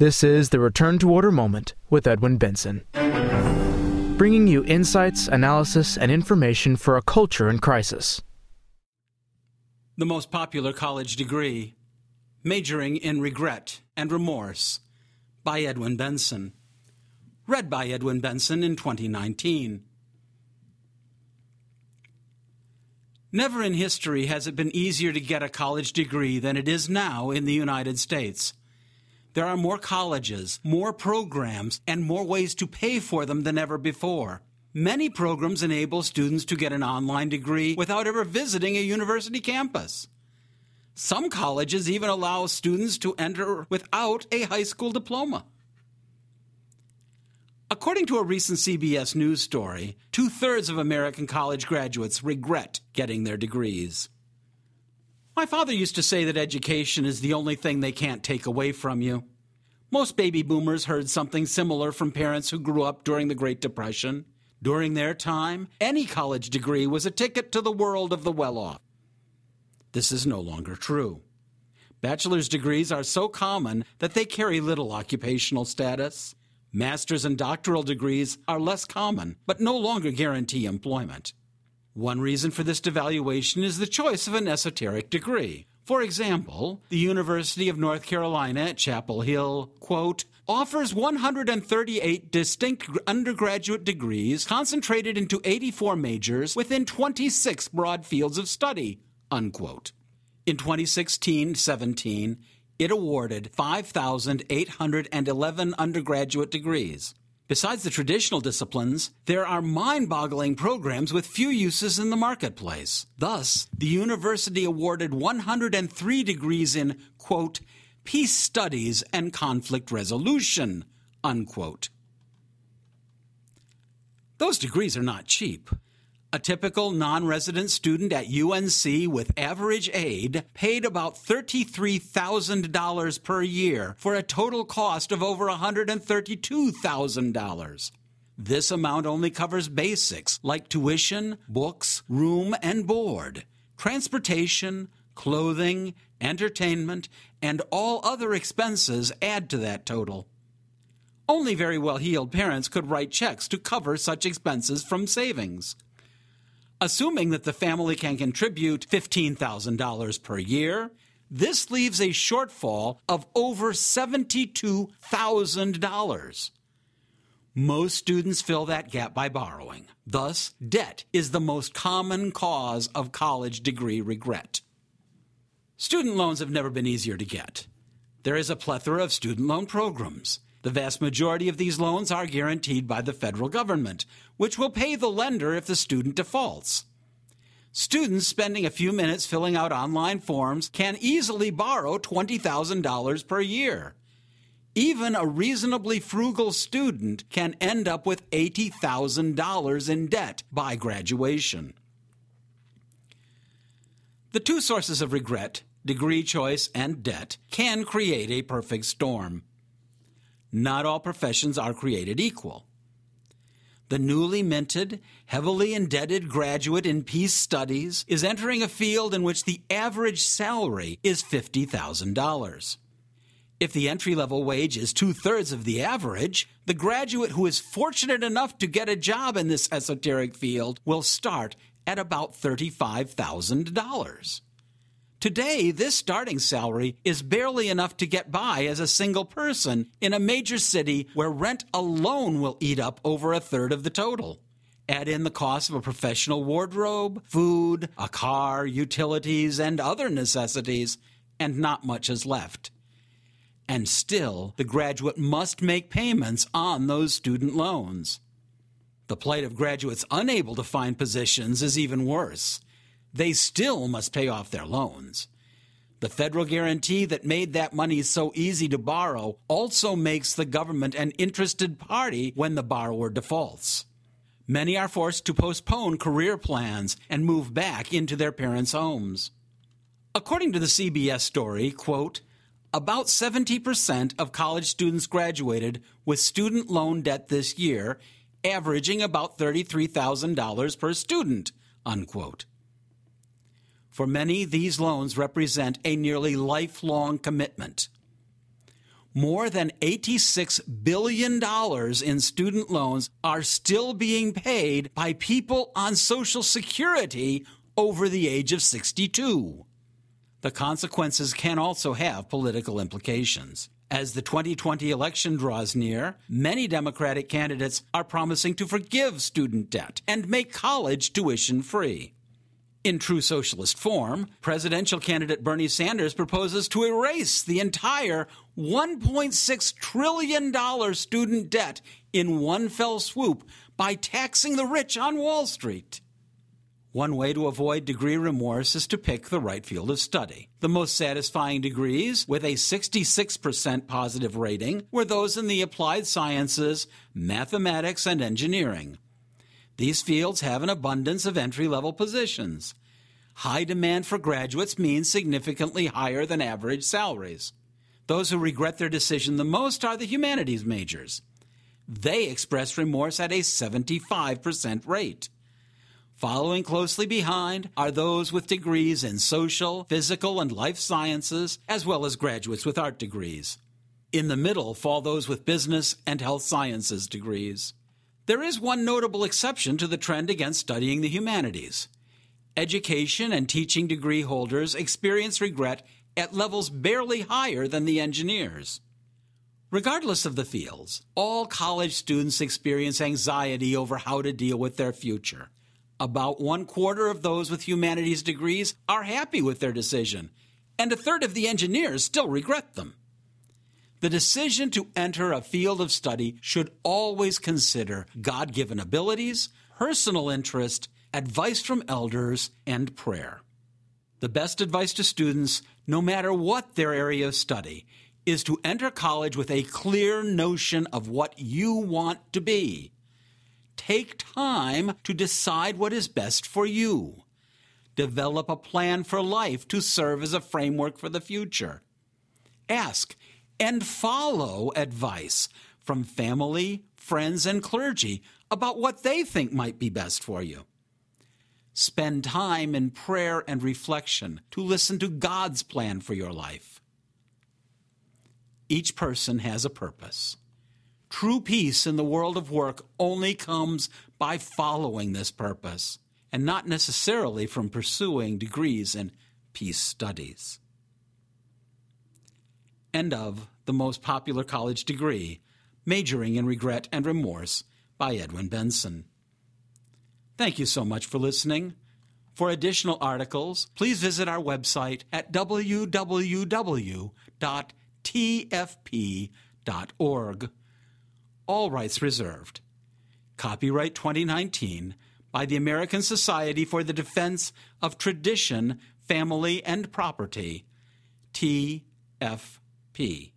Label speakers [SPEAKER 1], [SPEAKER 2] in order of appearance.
[SPEAKER 1] This is the Return to Order Moment with Edwin Benson, bringing you insights, analysis, and information for a culture in crisis.
[SPEAKER 2] The most popular college degree, Majoring in Regret and Remorse, by Edwin Benson. Read by Edwin Benson in 2019. Never in history has it been easier to get a college degree than it is now in the United States. There are more colleges, more programs, and more ways to pay for them than ever before. Many programs enable students to get an online degree without ever visiting a university campus. Some colleges even allow students to enter without a high school diploma. According to a recent CBS News story, two thirds of American college graduates regret getting their degrees. My father used to say that education is the only thing they can't take away from you. Most baby boomers heard something similar from parents who grew up during the Great Depression. During their time, any college degree was a ticket to the world of the well off. This is no longer true. Bachelor's degrees are so common that they carry little occupational status. Master's and doctoral degrees are less common, but no longer guarantee employment. One reason for this devaluation is the choice of an esoteric degree. For example, the University of North Carolina at Chapel Hill, quote, offers 138 distinct undergraduate degrees concentrated into 84 majors within 26 broad fields of study, unquote. In 2016 17, it awarded 5,811 undergraduate degrees. Besides the traditional disciplines, there are mind boggling programs with few uses in the marketplace. Thus, the university awarded 103 degrees in, quote, peace studies and conflict resolution, unquote. Those degrees are not cheap. A typical non resident student at UNC with average aid paid about $33,000 per year for a total cost of over $132,000. This amount only covers basics like tuition, books, room and board, transportation, clothing, entertainment, and all other expenses add to that total. Only very well heeled parents could write checks to cover such expenses from savings. Assuming that the family can contribute $15,000 per year, this leaves a shortfall of over $72,000. Most students fill that gap by borrowing. Thus, debt is the most common cause of college degree regret. Student loans have never been easier to get. There is a plethora of student loan programs. The vast majority of these loans are guaranteed by the federal government, which will pay the lender if the student defaults. Students spending a few minutes filling out online forms can easily borrow $20,000 per year. Even a reasonably frugal student can end up with $80,000 in debt by graduation. The two sources of regret, degree choice and debt, can create a perfect storm. Not all professions are created equal. The newly minted, heavily indebted graduate in peace studies is entering a field in which the average salary is $50,000. If the entry level wage is two thirds of the average, the graduate who is fortunate enough to get a job in this esoteric field will start at about $35,000. Today, this starting salary is barely enough to get by as a single person in a major city where rent alone will eat up over a third of the total. Add in the cost of a professional wardrobe, food, a car, utilities, and other necessities, and not much is left. And still, the graduate must make payments on those student loans. The plight of graduates unable to find positions is even worse they still must pay off their loans. The federal guarantee that made that money so easy to borrow also makes the government an interested party when the borrower defaults. Many are forced to postpone career plans and move back into their parents' homes. According to the CBS story, quote, about 70% of college students graduated with student loan debt this year, averaging about $33,000 per student, unquote. For many, these loans represent a nearly lifelong commitment. more than $86 billion in student loans are still being paid by people on Social Security over the age of 62. The consequences can also have political implications. As the 2020 election draws near, many Democratic candidates are promising to forgive student debt and make college tuition free. In true socialist form, presidential candidate Bernie Sanders proposes to erase the entire $1.6 trillion student debt in one fell swoop by taxing the rich on Wall Street. One way to avoid degree remorse is to pick the right field of study. The most satisfying degrees, with a 66% positive rating, were those in the applied sciences, mathematics, and engineering. These fields have an abundance of entry level positions. High demand for graduates means significantly higher than average salaries. Those who regret their decision the most are the humanities majors. They express remorse at a 75% rate. Following closely behind are those with degrees in social, physical, and life sciences, as well as graduates with art degrees. In the middle fall those with business and health sciences degrees. There is one notable exception to the trend against studying the humanities. Education and teaching degree holders experience regret at levels barely higher than the engineers. Regardless of the fields, all college students experience anxiety over how to deal with their future. About one quarter of those with humanities degrees are happy with their decision, and a third of the engineers still regret them. The decision to enter a field of study should always consider God given abilities, personal interest, advice from elders, and prayer. The best advice to students, no matter what their area of study, is to enter college with a clear notion of what you want to be. Take time to decide what is best for you. Develop a plan for life to serve as a framework for the future. Ask and follow advice from family, friends, and clergy about what they think might be best for you. Spend time in prayer and reflection to listen to God's plan for your life. Each person has a purpose. True peace in the world of work only comes by following this purpose and not necessarily from pursuing degrees in peace studies end of the most popular college degree, majoring in regret and remorse by Edwin Benson. Thank you so much for listening. For additional articles, please visit our website at www.tfp.org. All rights reserved. Copyright 2019 by the American Society for the Defense of Tradition, Family, and Property, TFP. P.